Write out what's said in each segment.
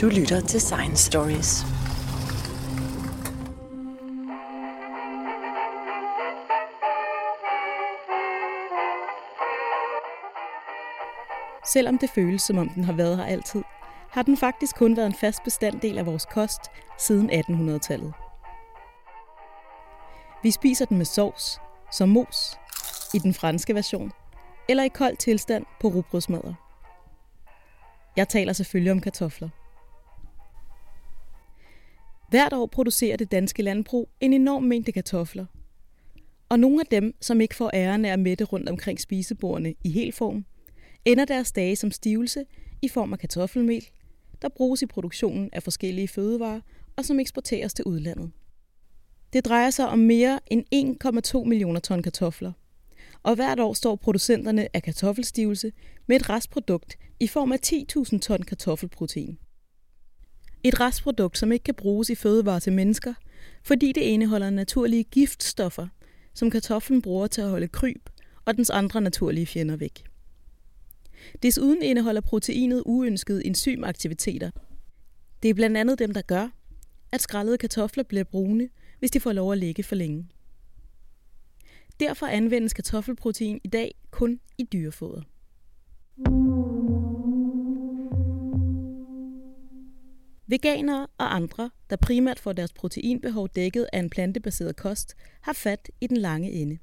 Du lytter til Science Stories. Selvom det føles, som om den har været her altid, har den faktisk kun været en fast bestanddel af vores kost siden 1800-tallet. Vi spiser den med sovs, som mos, i den franske version, eller i kold tilstand på rugbrødsmadder. Jeg taler selvfølgelig om kartofler. Hvert år producerer det danske landbrug en enorm mængde kartofler. Og nogle af dem, som ikke får æren af at mætte rundt omkring spisebordene i hel form, ender deres dage som stivelse i form af kartoffelmel, der bruges i produktionen af forskellige fødevarer og som eksporteres til udlandet. Det drejer sig om mere end 1,2 millioner ton kartofler. Og hvert år står producenterne af kartoffelstivelse med et restprodukt i form af 10.000 ton kartoffelprotein. Et restprodukt, som ikke kan bruges i fødevarer til mennesker, fordi det indeholder naturlige giftstoffer, som kartoflen bruger til at holde kryb og dens andre naturlige fjender væk. Desuden indeholder proteinet uønskede enzymaktiviteter. Det er blandt andet dem, der gør, at skrællede kartofler bliver brune, hvis de får lov at ligge for længe. Derfor anvendes kartoffelprotein i dag kun i dyrefoder. Veganere og andre, der primært får deres proteinbehov dækket af en plantebaseret kost, har fat i den lange ende.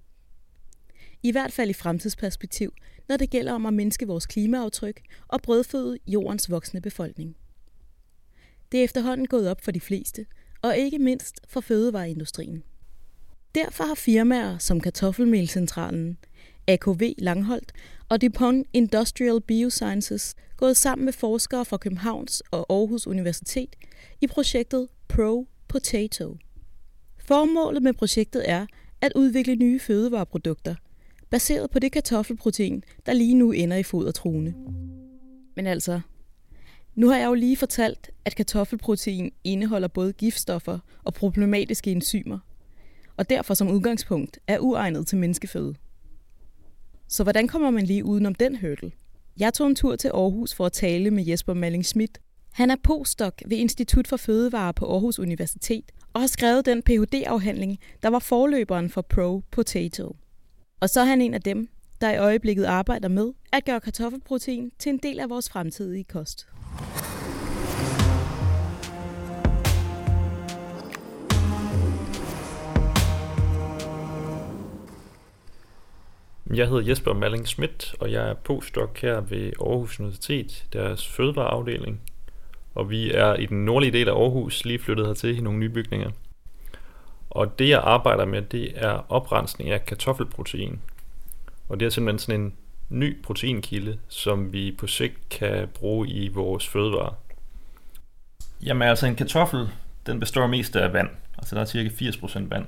I hvert fald i fremtidsperspektiv, når det gælder om at mindske vores klimaaftryk og brødføde jordens voksne befolkning. Det er efterhånden gået op for de fleste, og ikke mindst for fødevareindustrien. Derfor har firmaer som Kartoffelmelcentralen, AKV Langholdt og DuPont Industrial Biosciences gået sammen med forskere fra Københavns og Aarhus Universitet i projektet Pro Potato. Formålet med projektet er at udvikle nye fødevareprodukter, baseret på det kartoffelprotein, der lige nu ender i fodertruene. Men altså, nu har jeg jo lige fortalt, at kartoffelprotein indeholder både giftstoffer og problematiske enzymer, og derfor som udgangspunkt er uegnet til menneskeføde. Så hvordan kommer man lige udenom den hurdle? Jeg tog en tur til Aarhus for at tale med Jesper Malling Schmidt. Han er postdoc ved Institut for Fødevare på Aarhus Universitet og har skrevet den Ph.D.-afhandling, der var forløberen for Pro Potato. Og så er han en af dem, der i øjeblikket arbejder med at gøre kartoffelprotein til en del af vores fremtidige kost. Jeg hedder Jesper Malling Schmidt, og jeg er postdoc her ved Aarhus Universitet, deres fødevareafdeling. Og vi er i den nordlige del af Aarhus lige flyttet hertil i nogle nye bygninger. Og det jeg arbejder med, det er oprensning af kartoffelprotein. Og det er simpelthen sådan en ny proteinkilde, som vi på sigt kan bruge i vores fødevarer. Jamen altså en kartoffel, den består mest af vand. Altså der er cirka 80% vand.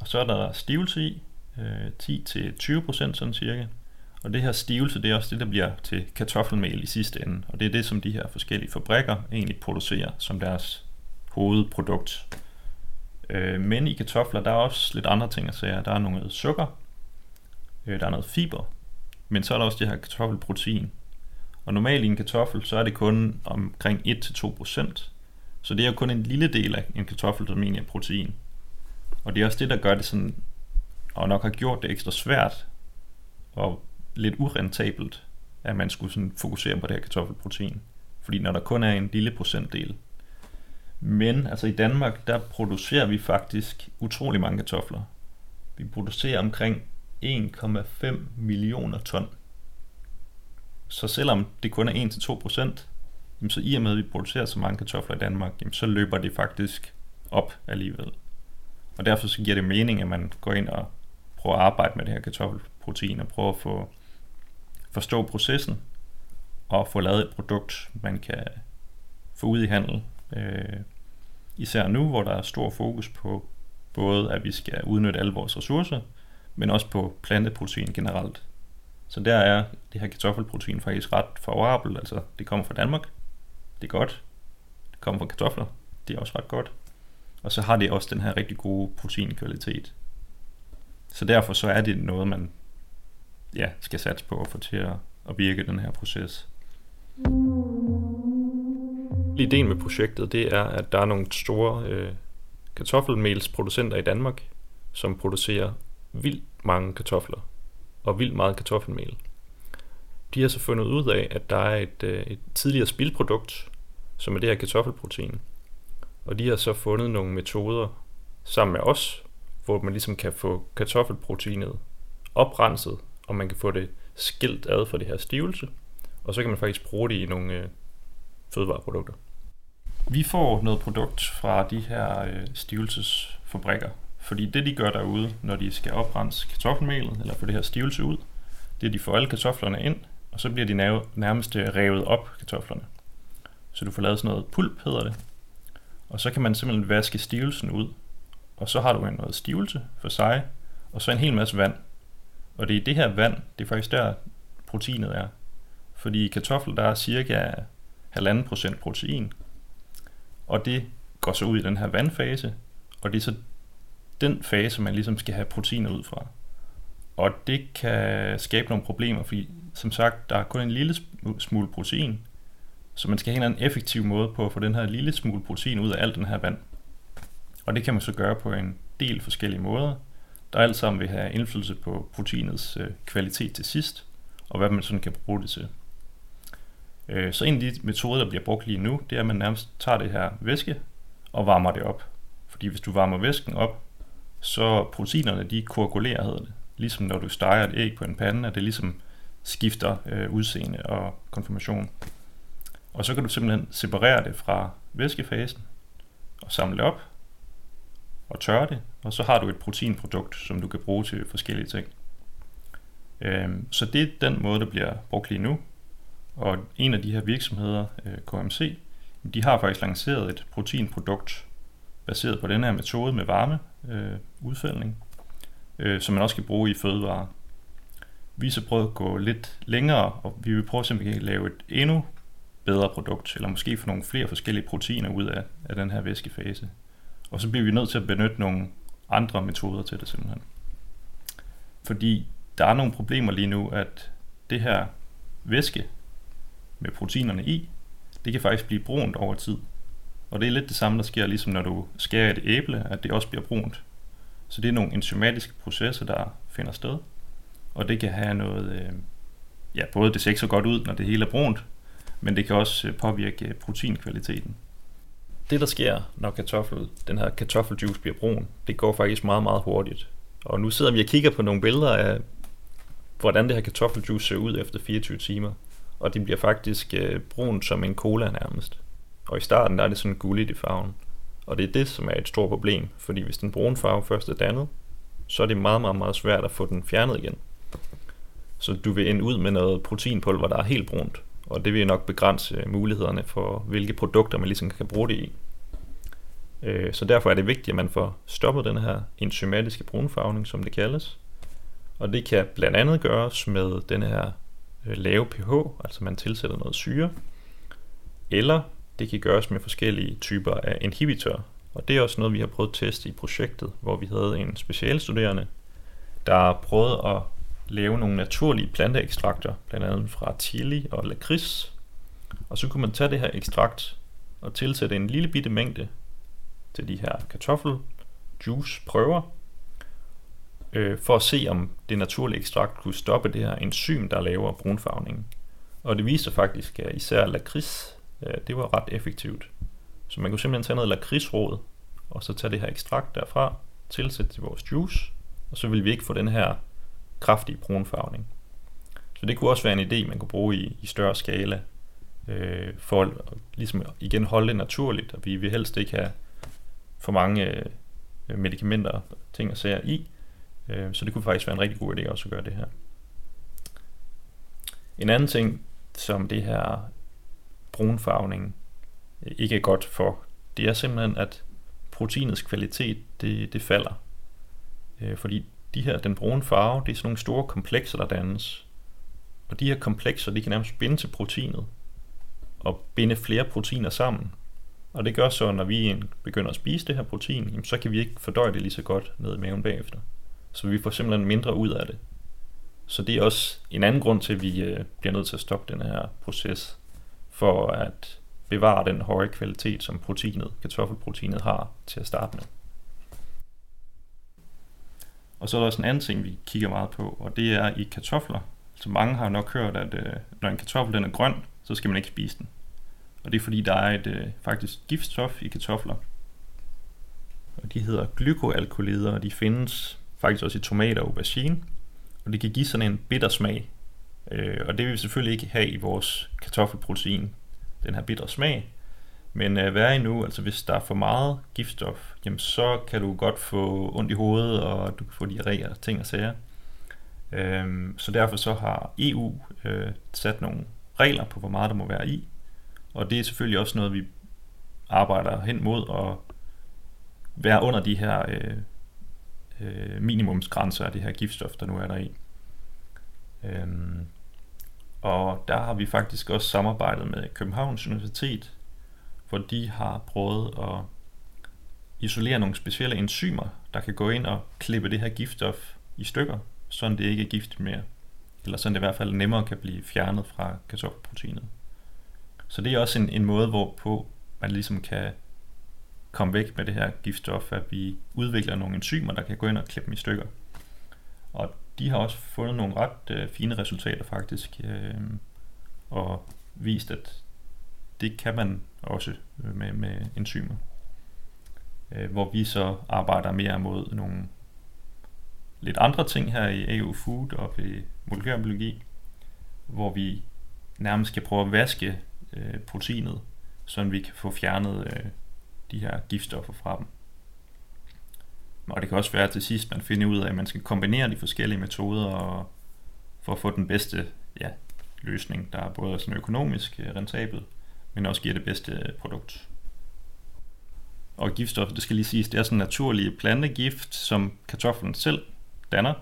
Og så er der stivelse i, øh, 10-20% sådan cirka. Og det her stivelse, det er også det, der bliver til kartoffelmel i sidste ende. Og det er det, som de her forskellige fabrikker egentlig producerer som deres hovedprodukt. Øh, men i kartofler, der er også lidt andre ting at sige. Der er noget sukker, øh, der er noget fiber, men så er der også det her kartoffelprotein. Og normalt i en kartoffel, så er det kun omkring 1-2%. Så det er jo kun en lille del af en kartoffel, som egentlig er protein. Og det er også det, der gør det sådan, og nok har gjort det ekstra svært og lidt urentabelt, at man skulle sådan fokusere på det her kartoffelprotein. Fordi når der kun er en lille procentdel. Men altså i Danmark, der producerer vi faktisk utrolig mange kartofler. Vi producerer omkring 1,5 millioner ton. Så selvom det kun er 1-2 procent, så i og med at vi producerer så mange kartofler i Danmark, så løber det faktisk op alligevel. Og derfor så giver det mening, at man går ind og prøve at arbejde med det her kartoffelprotein og prøve at få forstå processen og få lavet et produkt, man kan få ud i handel. Øh, især nu, hvor der er stor fokus på både, at vi skal udnytte alle vores ressourcer, men også på planteprotein generelt. Så der er det her kartoffelprotein faktisk ret favorabelt. Altså, det kommer fra Danmark. Det er godt. Det kommer fra kartofler. Det er også ret godt. Og så har det også den her rigtig gode proteinkvalitet. Så derfor så er det noget, man ja, skal satse på at få til at, at virke den her proces. Ideen med projektet, det er, at der er nogle store øh, kartoffelmelsproducenter i Danmark, som producerer vildt mange kartofler og vildt meget kartoffelmel. De har så fundet ud af, at der er et, øh, et tidligere spildprodukt, som er det her kartoffelprotein. Og de har så fundet nogle metoder sammen med os, hvor man ligesom kan få kartoffelproteinet oprenset, og man kan få det skilt ad fra det her stivelse, og så kan man faktisk bruge det i nogle øh, fødevareprodukter. Vi får noget produkt fra de her øh, stivelsesfabrikker, fordi det de gør derude, når de skal oprense kartoffelmelet, eller få det her stivelse ud, det er, at de får alle kartoflerne ind, og så bliver de nærmest revet op, kartoflerne. Så du får lavet sådan noget pulp, hedder det. Og så kan man simpelthen vaske stivelsen ud, og så har du noget stivelse for sig, og så en hel masse vand. Og det er det her vand, det er faktisk der proteinet er. Fordi i kartoffel, der er cirka 1,5% protein, og det går så ud i den her vandfase, og det er så den fase, man ligesom skal have proteiner ud fra. Og det kan skabe nogle problemer, fordi som sagt, der er kun en lille smule protein, så man skal have en effektiv måde på at få den her lille smule protein ud af alt den her vand. Og det kan man så gøre på en del forskellige måder, der alt sammen vil have indflydelse på proteinets øh, kvalitet til sidst, og hvad man sådan kan bruge det til. Øh, så en af de metoder, der bliver brugt lige nu, det er, at man nærmest tager det her væske og varmer det op. Fordi hvis du varmer væsken op, så proteinerne de koagulerer, hedder det. Ligesom når du steger et æg på en pande, at det ligesom skifter øh, udseende og konformation. Og så kan du simpelthen separere det fra væskefasen og samle det op og tørre det, og så har du et proteinprodukt, som du kan bruge til forskellige ting. Øhm, så det er den måde, der bliver brugt lige nu. Og en af de her virksomheder, øh, KMC, de har faktisk lanceret et proteinprodukt baseret på den her metode med varme øh, udfældning, øh, som man også kan bruge i fødevarer. Vi så prøvet at gå lidt længere, og vi vil prøve at kan lave et endnu bedre produkt, eller måske få nogle flere forskellige proteiner ud af, af den her væskefase. Og så bliver vi nødt til at benytte nogle andre metoder til det simpelthen. Fordi der er nogle problemer lige nu, at det her væske med proteinerne i, det kan faktisk blive brunt over tid. Og det er lidt det samme, der sker, ligesom når du skærer et æble, at det også bliver brunt. Så det er nogle enzymatiske processer, der finder sted. Og det kan have noget, øh, ja, både det ser ikke så godt ud, når det hele er brunt, men det kan også øh, påvirke proteinkvaliteten. Det, der sker, når kartoffel, den her kartoffeljuice bliver brun, det går faktisk meget, meget hurtigt. Og nu sidder vi og kigger på nogle billeder af, hvordan det her kartoffeljuice ser ud efter 24 timer. Og det bliver faktisk øh, brun som en cola nærmest. Og i starten der er det sådan gulligt i farven. Og det er det, som er et stort problem, fordi hvis den brune farve først er dannet, så er det meget, meget, meget svært at få den fjernet igen. Så du vil ende ud med noget proteinpulver, der er helt brunt, og det vil nok begrænse øh, mulighederne for, hvilke produkter man ligesom kan bruge det i. Øh, så derfor er det vigtigt, at man får stoppet den her enzymatiske brunfarvning, som det kaldes. Og det kan blandt andet gøres med den her øh, lave pH, altså man tilsætter noget syre, eller det kan gøres med forskellige typer af inhibitor. Og det er også noget, vi har prøvet at teste i projektet, hvor vi havde en specialstuderende, der prøvede at lave nogle naturlige planteekstrakter, blandt andet fra chili og lakrids. Og så kunne man tage det her ekstrakt og tilsætte en lille bitte mængde til de her kartoffeljuice prøver, øh, for at se, om det naturlige ekstrakt kunne stoppe det her enzym, der laver brunfarvningen. Og det viste faktisk, at især lakrids, øh, det var ret effektivt. Så man kunne simpelthen tage noget lakridsråd, og så tage det her ekstrakt derfra, tilsætte til vores juice, og så vil vi ikke få den her kraftig brunfarvning. Så det kunne også være en idé, man kunne bruge i, i større skala, øh, for at ligesom igen holde det naturligt, og vi vil helst ikke have for mange øh, medicamenter ting og sager i, øh, så det kunne faktisk være en rigtig god idé også at gøre det her. En anden ting, som det her brunfarvning øh, ikke er godt for, det er simpelthen, at proteinets kvalitet, det, det falder. Øh, fordi de her, den brune farve, det er sådan nogle store komplekser, der dannes. Og de her komplekser, de kan nærmest binde til proteinet og binde flere proteiner sammen. Og det gør så, når vi begynder at spise det her protein, så kan vi ikke fordøje det lige så godt ned i maven bagefter. Så vi får simpelthen mindre ud af det. Så det er også en anden grund til, at vi øh, bliver nødt til at stoppe den her proces, for at bevare den høje kvalitet, som proteinet, kartoffelproteinet har til at starte med. Og så er der også en anden ting, vi kigger meget på, og det er i kartofler. Så mange har nok hørt, at øh, når en kartoffel den er grøn, så skal man ikke spise den. Og det er fordi, der er et øh, faktisk giftstof i kartofler. Og de hedder glykoalkalider, og de findes faktisk også i tomater og aubergine. Og det kan give sådan en bitter smag. Øh, og det vil vi selvfølgelig ikke have i vores kartoffelprotein, den her bitre smag. Men øh, værre endnu, altså hvis der er for meget giftstof, jamen så kan du godt få ondt i hovedet, og du kan få diarré og ting og sager. Øhm, så derfor så har EU øh, sat nogle regler på, hvor meget der må være i. Og det er selvfølgelig også noget, vi arbejder hen mod at være under de her øh, øh, minimumsgrænser af det her giftstof, der nu er der i. Øhm, og der har vi faktisk også samarbejdet med Københavns Universitet, hvor de har prøvet at isolere nogle specielle enzymer, der kan gå ind og klippe det her giftstof i stykker, så det ikke er gift mere. Eller sådan det i hvert fald nemmere kan blive fjernet fra kartoffelproteinet. Så det er også en, en måde, hvorpå man ligesom kan komme væk med det her giftstof, at vi udvikler nogle enzymer, der kan gå ind og klippe dem i stykker. Og de har også fundet nogle ret øh, fine resultater faktisk, øh, og vist, at det kan man også øh, med, med enzymer. Øh, hvor vi så arbejder mere mod nogle lidt andre ting her i AU Food og ved molekylærbiologi, hvor vi nærmest skal prøve at vaske øh, proteinet, så vi kan få fjernet øh, de her giftstoffer fra dem. Og det kan også være at til sidst, man finder ud af, at man skal kombinere de forskellige metoder og for at få den bedste ja, løsning, der er både sådan økonomisk øh, rentabel, men også giver det bedste produkt. Og giftstoffer, det skal lige siges, det er sådan en naturlig plantegift, som kartoflen selv danner,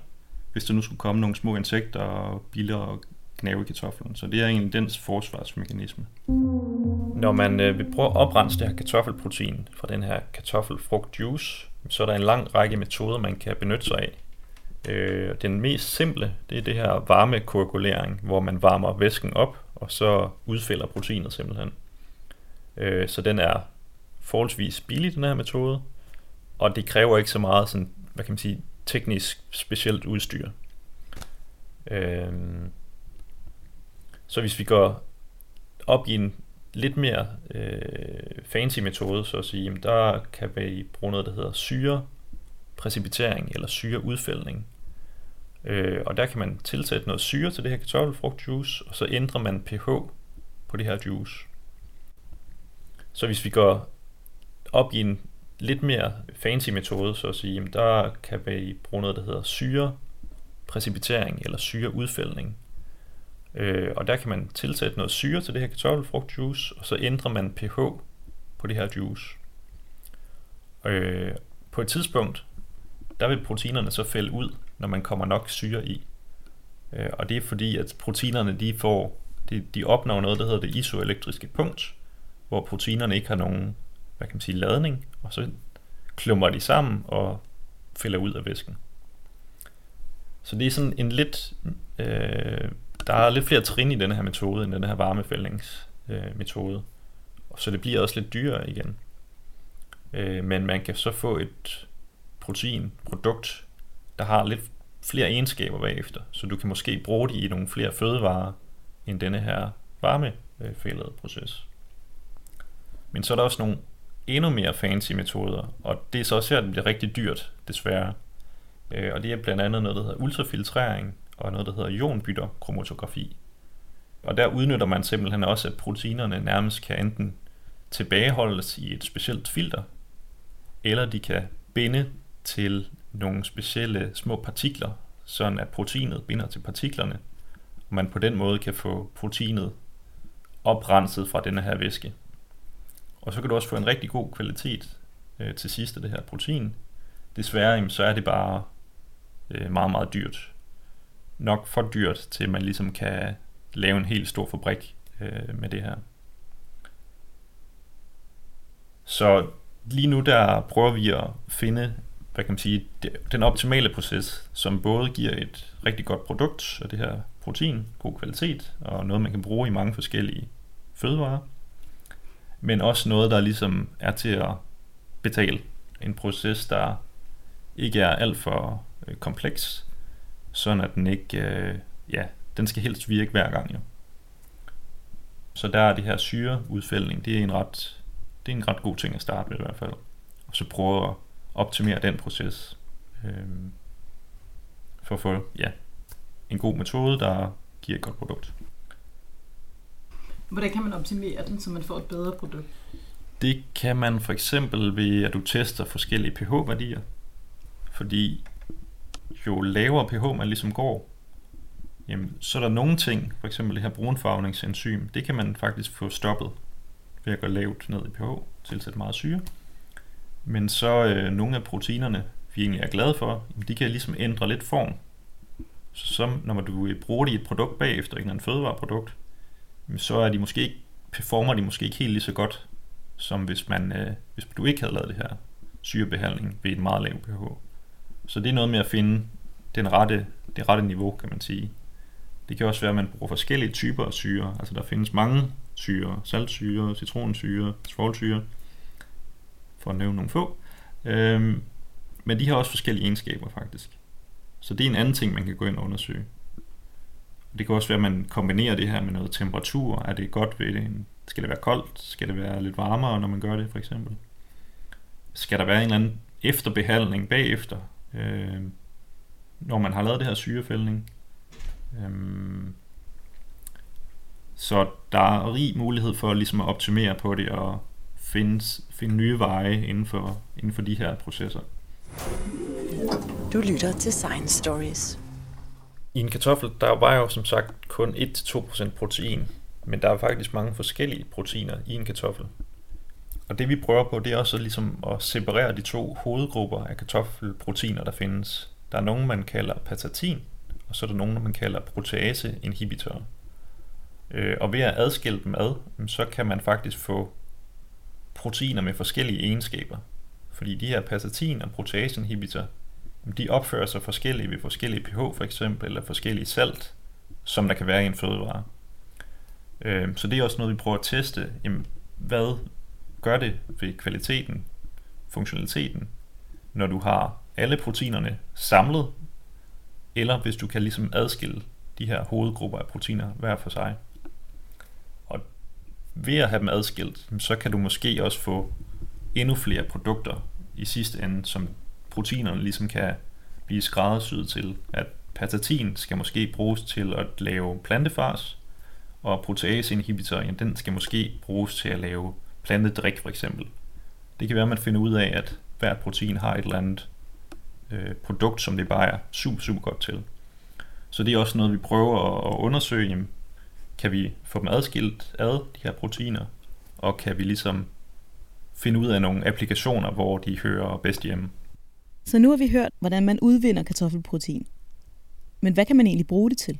hvis der nu skulle komme nogle små insekter og biller og knave i kartoflen. Så det er egentlig dens forsvarsmekanisme. Når man øh, vil prøve at oprense det her kartoffelprotein fra den her kartoffelfrugtjuice, så er der en lang række metoder, man kan benytte sig af. Øh, den mest simple, det er det her varmekoagulering, hvor man varmer væsken op, og så udfælder proteinet simpelthen. Øh, så den er forholdsvis billig, den her metode, og det kræver ikke så meget sådan, hvad kan man sige, teknisk specielt udstyr. Øh, så hvis vi går op i en lidt mere øh, fancy metode, så at sige, jamen der kan vi bruge noget, der hedder syre præcipitering eller syreudfældning. Øh, og der kan man tilsætte noget syre til det her kartoffelfrugtjuice, og så ændrer man pH på det her juice. Så hvis vi går op i en lidt mere fancy metode, så at sige, jamen der kan vi bruge noget, der hedder syrepræcipitering eller syreudfældning. Øh, og der kan man tilsætte noget syre til det her kartoffelfrugtjuice, og så ændrer man pH på det her juice. Øh, på et tidspunkt, der vil proteinerne så fælde ud, når man kommer nok syre i. Øh, og det er fordi, at proteinerne de får, de, de opnår noget, der hedder det isoelektriske punkt, hvor proteinerne ikke har nogen, hvad kan man sige, ladning, og så klumper de sammen og fælder ud af væsken. Så det er sådan en lidt øh, der er lidt flere trin i den her metode, end den her varmefældningsmetode. Øh, så det bliver også lidt dyrere igen. Øh, men man kan så få et proteinprodukt, der har lidt flere egenskaber bagefter. Så du kan måske bruge det i nogle flere fødevarer, end denne her varmefældede proces. Men så er der også nogle endnu mere fancy metoder, og det er så også her, det bliver rigtig dyrt, desværre. Øh, og det er blandt andet noget, der hedder ultrafiltrering, og noget, der hedder ionbytter kromatografi. Og der udnytter man simpelthen også, at proteinerne nærmest kan enten tilbageholdes i et specielt filter, eller de kan binde til nogle specielle små partikler, sådan at proteinet binder til partiklerne, og man på den måde kan få proteinet oprenset fra denne her væske. Og så kan du også få en rigtig god kvalitet øh, til sidst af det her protein. Desværre så er det bare øh, meget, meget dyrt nok for dyrt, til man ligesom kan lave en helt stor fabrik øh, med det her. Så lige nu der prøver vi at finde hvad kan man sige, den optimale proces, som både giver et rigtig godt produkt af det her protein, god kvalitet, og noget man kan bruge i mange forskellige fødevarer, men også noget, der ligesom er til at betale. En proces, der ikke er alt for øh, kompleks, sådan at den ikke, øh, ja, den skal helst virke hver gang jo. Så der er det her syreudfældning, det er en ret, det er en ret god ting at starte med i hvert fald. Og så prøve at optimere den proces. Øh, for at få ja, en god metode, der giver et godt produkt. Hvordan kan man optimere den, så man får et bedre produkt? Det kan man for eksempel ved, at du tester forskellige pH-værdier. Fordi jo lavere pH man ligesom går, jamen, så er der nogle ting, for eksempel det her brunfarvningsenzym, det kan man faktisk få stoppet ved at gå lavt ned i pH, tilsætte meget syre. Men så øh, nogle af proteinerne, vi egentlig er glade for, de kan ligesom ændre lidt form. Så som, når du øh, bruger det i et produkt bagefter, en fødevareprodukt, så er de måske ikke, performer de måske ikke helt lige så godt, som hvis, man, øh, hvis du ikke havde lavet det her syrebehandling ved et meget lavt pH. Så det er noget med at finde den rette, det rette niveau, kan man sige. Det kan også være, at man bruger forskellige typer af syre. Altså der findes mange syre, saltsyre, citronsyre, svovlsyre, for at nævne nogle få. Øhm, men de har også forskellige egenskaber faktisk. Så det er en anden ting, man kan gå ind og undersøge. Det kan også være, at man kombinerer det her med noget temperatur. Er det godt ved det? Skal det være koldt? Skal det være lidt varmere, når man gør det, for eksempel? Skal der være en eller anden efterbehandling bagefter, øh, når man har lavet det her syrefældning? Øh, så der er rig mulighed for ligesom at optimere på det og finde, finde nye veje inden for, inden for de her processer. Du lytter til Science Stories. I en kartoffel, der var jo som sagt kun 1-2% protein, men der er faktisk mange forskellige proteiner i en kartoffel. Og det vi prøver på, det er også ligesom at separere de to hovedgrupper af kartoffelproteiner, der findes. Der er nogle, man kalder patatin, og så er der nogle, man kalder proteaseinhibitorer. Øh, og ved at adskille dem ad, så kan man faktisk få proteiner med forskellige egenskaber. Fordi de her patatin- og protease-inhibitorer, de opfører sig forskellige ved forskellige pH for eksempel, eller forskellige salt, som der kan være i en fødevare. Øh, så det er også noget, vi prøver at teste. Jamen, hvad gør det ved kvaliteten, funktionaliteten, når du har alle proteinerne samlet, eller hvis du kan ligesom adskille de her hovedgrupper af proteiner hver for sig. Og ved at have dem adskilt, så kan du måske også få endnu flere produkter i sidste ende, som proteinerne ligesom kan blive skræddersyet til, at patatin skal måske bruges til at lave plantefars, og proteaseinhibitoren, den skal måske bruges til at lave plantedrik for eksempel. Det kan være, at man finder ud af, at hvert protein har et eller andet øh, produkt, som det bare er super, super godt til. Så det er også noget, vi prøver at undersøge. Jamen, kan vi få dem adskilt ad, de her proteiner, og kan vi ligesom finde ud af nogle applikationer, hvor de hører bedst hjemme. Så nu har vi hørt, hvordan man udvinder kartoffelprotein. Men hvad kan man egentlig bruge det til?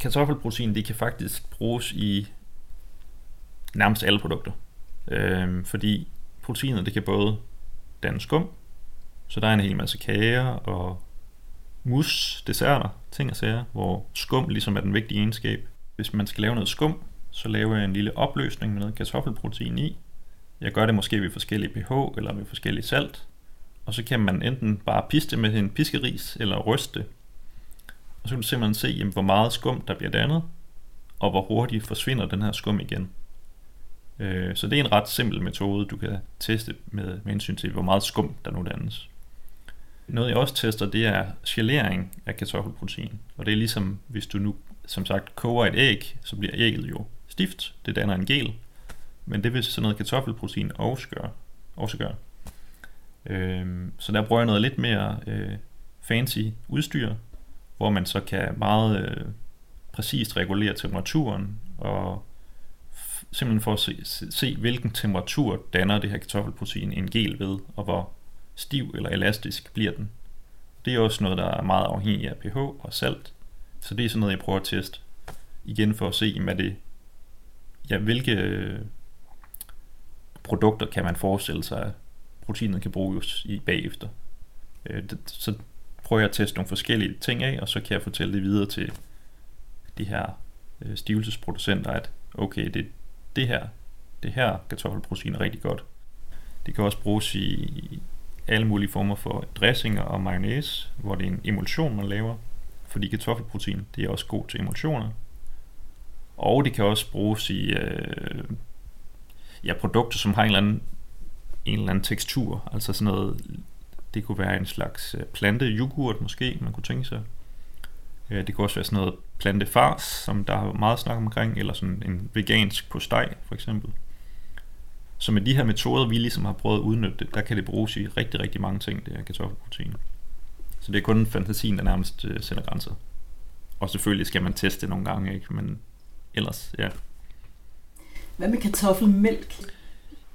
Kartoffelprotein det kan faktisk bruges i nærmest alle produkter. Øhm, fordi proteiner det kan både danne skum, så der er en hel masse kager og mus, desserter, ting og sager, hvor skum ligesom er den vigtige egenskab. Hvis man skal lave noget skum, så laver jeg en lille opløsning med noget kartoffelprotein i. Jeg gør det måske ved forskellige pH eller ved forskellige salt, og så kan man enten bare piste med en piskeris eller ryste. Og så kan du simpelthen se, jamen, hvor meget skum der bliver dannet, og hvor hurtigt forsvinder den her skum igen. Øh, så det er en ret simpel metode, du kan teste med, med hensyn til, hvor meget skum der nu dannes. Noget jeg også tester, det er gelering af kartoffelprotein. Og det er ligesom, hvis du nu som sagt koger et æg, så bliver ægget jo stift. Det danner en gel. Men det vil sådan noget kartoffelprotein også gøre. Også gøre. Øh, så der bruger jeg noget lidt mere øh, fancy udstyr, hvor man så kan meget øh, præcist regulere temperaturen og simpelthen for at se, se, se, hvilken temperatur danner det her kartoffelprotein en gel ved, og hvor stiv eller elastisk bliver den. Det er også noget, der er meget afhængig af pH og salt, så det er sådan noget, jeg prøver at teste igen for at se, hvad det, ja, hvilke øh, produkter kan man forestille sig, proteinet kan bruges i bagefter. Øh, så prøver jeg at teste nogle forskellige ting af, og så kan jeg fortælle det videre til de her øh, stivelsesproducenter, at okay, det, det her, det her kartoffelprotein er rigtig godt. Det kan også bruges i alle mulige former for dressinger og mayonnaise, hvor det er en emulsion, man laver. Fordi kartoffelprotein, det er også god til emulsioner. Og det kan også bruges i øh, ja, produkter, som har en eller, anden, en eller anden tekstur. Altså sådan noget, det kunne være en slags øh, plante yoghurt måske, man kunne tænke sig. Øh, det kunne også være sådan noget plantefars, som der er meget snak omkring, eller sådan en vegansk postej for eksempel. Så med de her metoder, vi ligesom har prøvet at udnytte det, der kan det bruges i rigtig, rigtig mange ting, det her kartoffelprotein. Så det er kun fantasien, der nærmest øh, sætter grænser. Og selvfølgelig skal man teste nogle gange, ikke? men ellers, ja. Hvad med kartoffelmælk?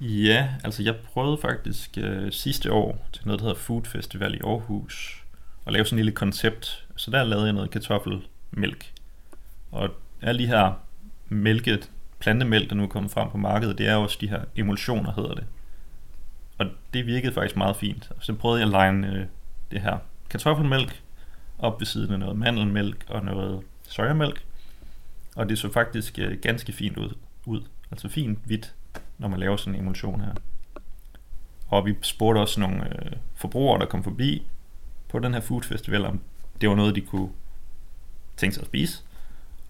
Ja, altså jeg prøvede faktisk øh, sidste år til noget, der hedder Food Festival i Aarhus, at lave sådan en lille koncept. Så der lavede jeg noget kartoffelmælk. Og alle de her mælket, plantemælk, der nu er kommet frem på markedet, det er også de her emulsioner, hedder det. Og det virkede faktisk meget fint. Så prøvede jeg at line øh, det her kartoffelmælk op ved siden af noget mandelmælk og noget sojamælk. Og det så faktisk øh, ganske fint ud, ud. Altså fint hvidt, når man laver sådan en emulsion her. Og vi spurgte også nogle øh, forbrugere, der kom forbi på den her food festival, om det var noget, de kunne tænke sig at spise.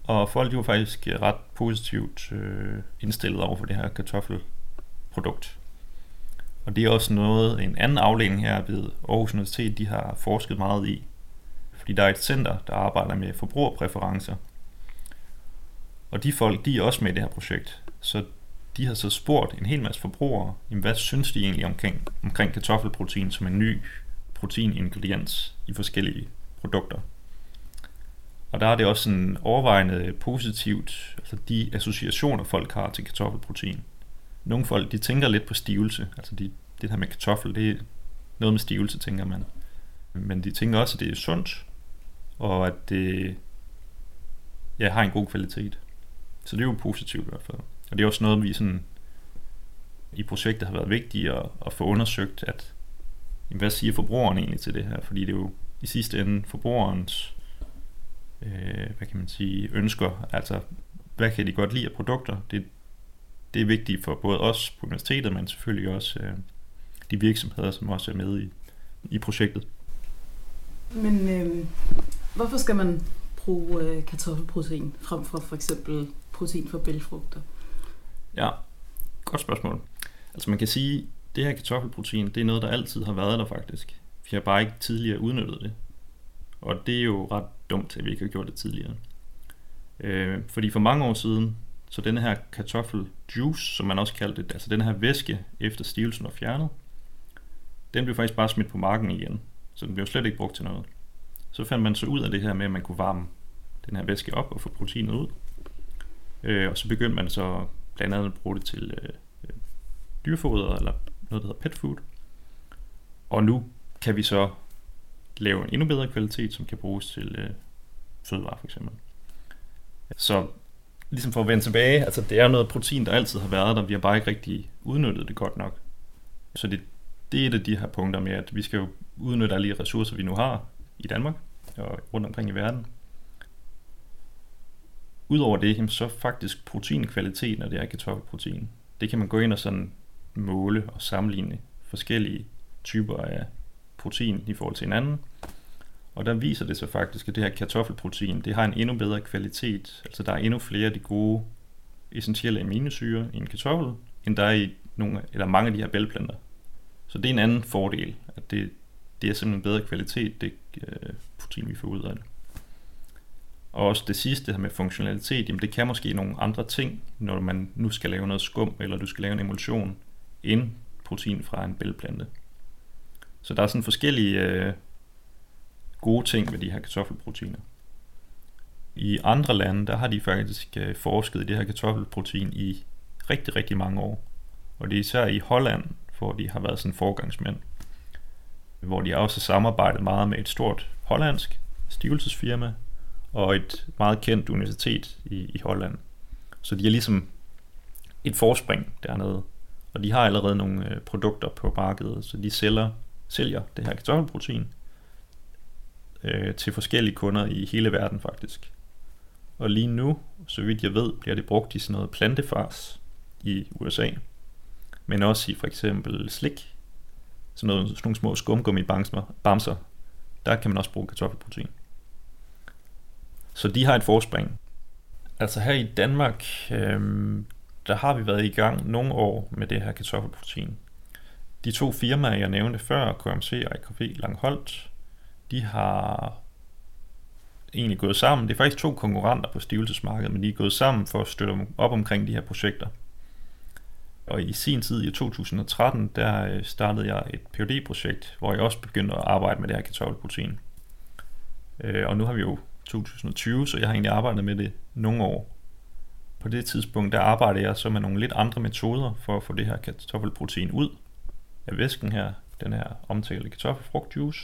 Og folk de var faktisk øh, ret positivt øh, indstillet over for det her kartoffelprodukt. Og det er også noget, en anden afdeling her ved Aarhus Universitet, de har forsket meget i. Fordi der er et center, der arbejder med forbrugerpræferencer. Og de folk, de er også med i det her projekt. Så de har så spurgt en hel masse forbrugere, jamen, hvad synes de egentlig omkring, omkring kartoffelprotein som en ny proteiningrediens i forskellige produkter. Og der er det også sådan overvejende positivt, altså de associationer folk har til kartoffelprotein. Nogle folk, de tænker lidt på stivelse, altså de, det her med kartoffel, det er noget med stivelse, tænker man. Men de tænker også, at det er sundt, og at det ja, har en god kvalitet. Så det er jo positivt i hvert fald. Og det er også noget, vi sådan i projektet har været vigtigt at, at få undersøgt, at hvad siger forbrugeren egentlig til det her? Fordi det er jo i sidste ende forbrugerens øh, hvad kan man sige, ønsker, altså hvad kan de godt lide af produkter? Det, det er vigtigt for både os på universitetet, men selvfølgelig også øh, de virksomheder, som også er med i, i projektet. Men øh, hvorfor skal man bruge øh, kartoffelprotein frem for for eksempel protein fra bælgfrugter? Ja, godt spørgsmål. Altså man kan sige, det her kartoffelprotein, det er noget, der altid har været der faktisk. Vi har bare ikke tidligere udnyttet det. Og det er jo ret dumt, at vi ikke har gjort det tidligere. Øh, fordi for mange år siden, så denne her kartoffeljuice, som man også kaldte det, altså den her væske efter stivelsen var fjernet, den blev faktisk bare smidt på marken igen. Så den blev slet ikke brugt til noget. Så fandt man så ud af det her med, at man kunne varme den her væske op og få proteinet ud. Øh, og så begyndte man så blandt andet at bruge det til øh, øh, dyrefoder eller noget, der hedder pet food. Og nu kan vi så lave en endnu bedre kvalitet, som kan bruges til øh, fødevarer for eksempel. Så ligesom for at vende tilbage, altså det er noget protein, der altid har været der, vi har bare ikke rigtig udnyttet det godt nok. Så det, det er et af de her punkter med, at vi skal jo udnytte alle de ressourcer, vi nu har i Danmark og rundt omkring i verden. Udover det, så faktisk proteinkvaliteten af det her kartoffelprotein, det kan man gå ind og sådan måle og sammenligne forskellige typer af protein i forhold til hinanden. Og der viser det sig faktisk, at det her kartoffelprotein, det har en endnu bedre kvalitet. Altså der er endnu flere af de gode essentielle aminosyre i en kartoffel, end der er i nogle, eller mange af de her bælgplanter. Så det er en anden fordel, at det, det er simpelthen bedre kvalitet, det øh, protein, vi får ud af det. Og også det sidste her med funktionalitet, jamen det kan måske nogle andre ting, når man nu skal lave noget skum, eller du skal lave en emulsion, end protein fra en bælgplante. Så der er sådan forskellige øh, gode ting ved de her kartoffelproteiner. I andre lande, der har de faktisk øh, forsket i det her kartoffelprotein i rigtig, rigtig mange år. Og det er især i Holland, hvor de har været sådan forgangsmænd. Hvor de også har samarbejdet meget med et stort hollandsk stivelsesfirma og et meget kendt universitet i, i Holland. Så de er ligesom et forspring dernede. Og de har allerede nogle øh, produkter på markedet, så de sælger sælger det her kartoffelprotein øh, til forskellige kunder i hele verden faktisk. Og lige nu, så vidt jeg ved, bliver det brugt i sådan noget plantefars. i USA, men også i for eksempel slik, sådan, noget, sådan nogle små skumgummi bamser, der kan man også bruge kartoffelprotein. Så de har et forspring. Altså her i Danmark, øhm, der har vi været i gang nogle år med det her kartoffelprotein. De to firmaer, jeg nævnte før, KMC og IKV Langholt, de har egentlig gået sammen. Det er faktisk to konkurrenter på stivelsesmarkedet, men de er gået sammen for at støtte op omkring de her projekter. Og i sin tid, i 2013, der øh, startede jeg et phd projekt hvor jeg også begyndte at arbejde med det her kartoffelprotein. Øh, og nu har vi jo 2020, så jeg har egentlig arbejdet med det nogle år. På det tidspunkt, der arbejdede jeg så med nogle lidt andre metoder for at få det her kartoffelprotein ud af væsken her, den her omtalte kartoffelfrugtjuice.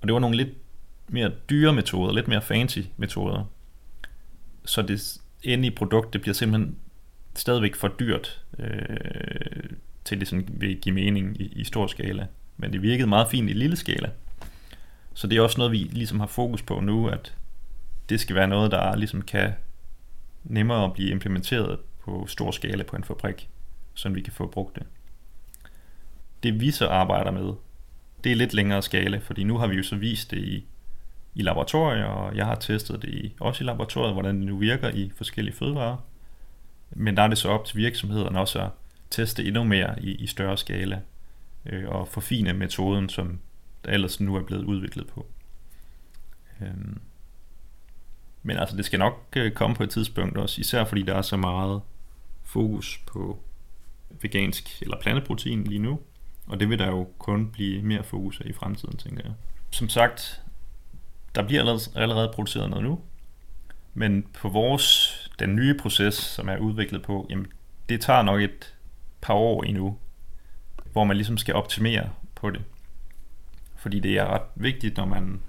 Og det var nogle lidt mere dyre metoder, lidt mere fancy metoder. Så det endelige produkt, det bliver simpelthen stadigvæk for dyrt øh, til det sådan vil give mening i, i stor skala. Men det virkede meget fint i lille skala. Så det er også noget, vi ligesom har fokus på nu, at det skal være noget, der ligesom kan nemmere at blive implementeret på stor skala på en fabrik, så vi kan få brugt det. Det vi så arbejder med, det er lidt længere skala, fordi nu har vi jo så vist det i, i laboratorier, og jeg har testet det i, også i laboratoriet, hvordan det nu virker i forskellige fødevarer. Men der er det så op til virksomhederne også at teste endnu mere i, i større skala øh, og forfine metoden, som der ellers nu er blevet udviklet på. Øhm. Men altså, det skal nok øh, komme på et tidspunkt også, især fordi der er så meget fokus på vegansk eller planteprotein lige nu. Og det vil der jo kun blive mere fokus af i fremtiden, tænker jeg. Som sagt, der bliver allerede, allerede produceret noget nu, men på vores, den nye proces, som er udviklet på, jamen, det tager nok et par år endnu, hvor man ligesom skal optimere på det. Fordi det er ret vigtigt, når man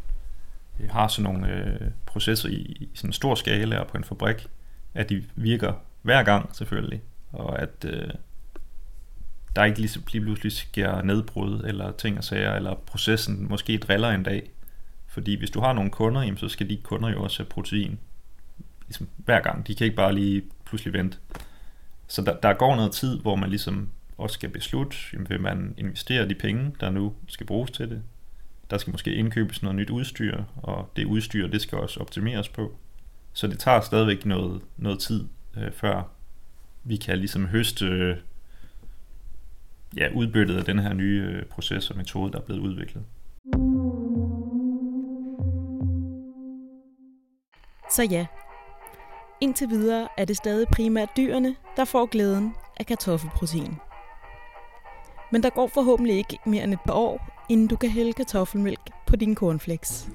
Øh, har sådan nogle øh, processer i, i sådan en stor skala og på en fabrik, at de virker hver gang selvfølgelig, og at øh, der ikke lige, lige pludselig sker nedbrud eller ting og sager, eller processen måske driller en dag. Fordi hvis du har nogle kunder, jamen, så skal de kunder jo også have protein ligesom, hver gang. De kan ikke bare lige pludselig vente. Så der, der går noget tid, hvor man ligesom også skal beslutte, jamen, vil man investere de penge, der nu skal bruges til det. Der skal måske indkøbes noget nyt udstyr, og det udstyr, det skal også optimeres på. Så det tager stadigvæk noget, noget tid, øh, før vi kan ligesom høste øh, ja, udbyttet af den her nye øh, proces og metode, der er blevet udviklet. Så ja, indtil videre er det stadig primært dyrene, der får glæden af kartoffelprotein. Men der går forhåbentlig ikke mere end et par år, inden du kan hælde kartoffelmælk på din cornflakes.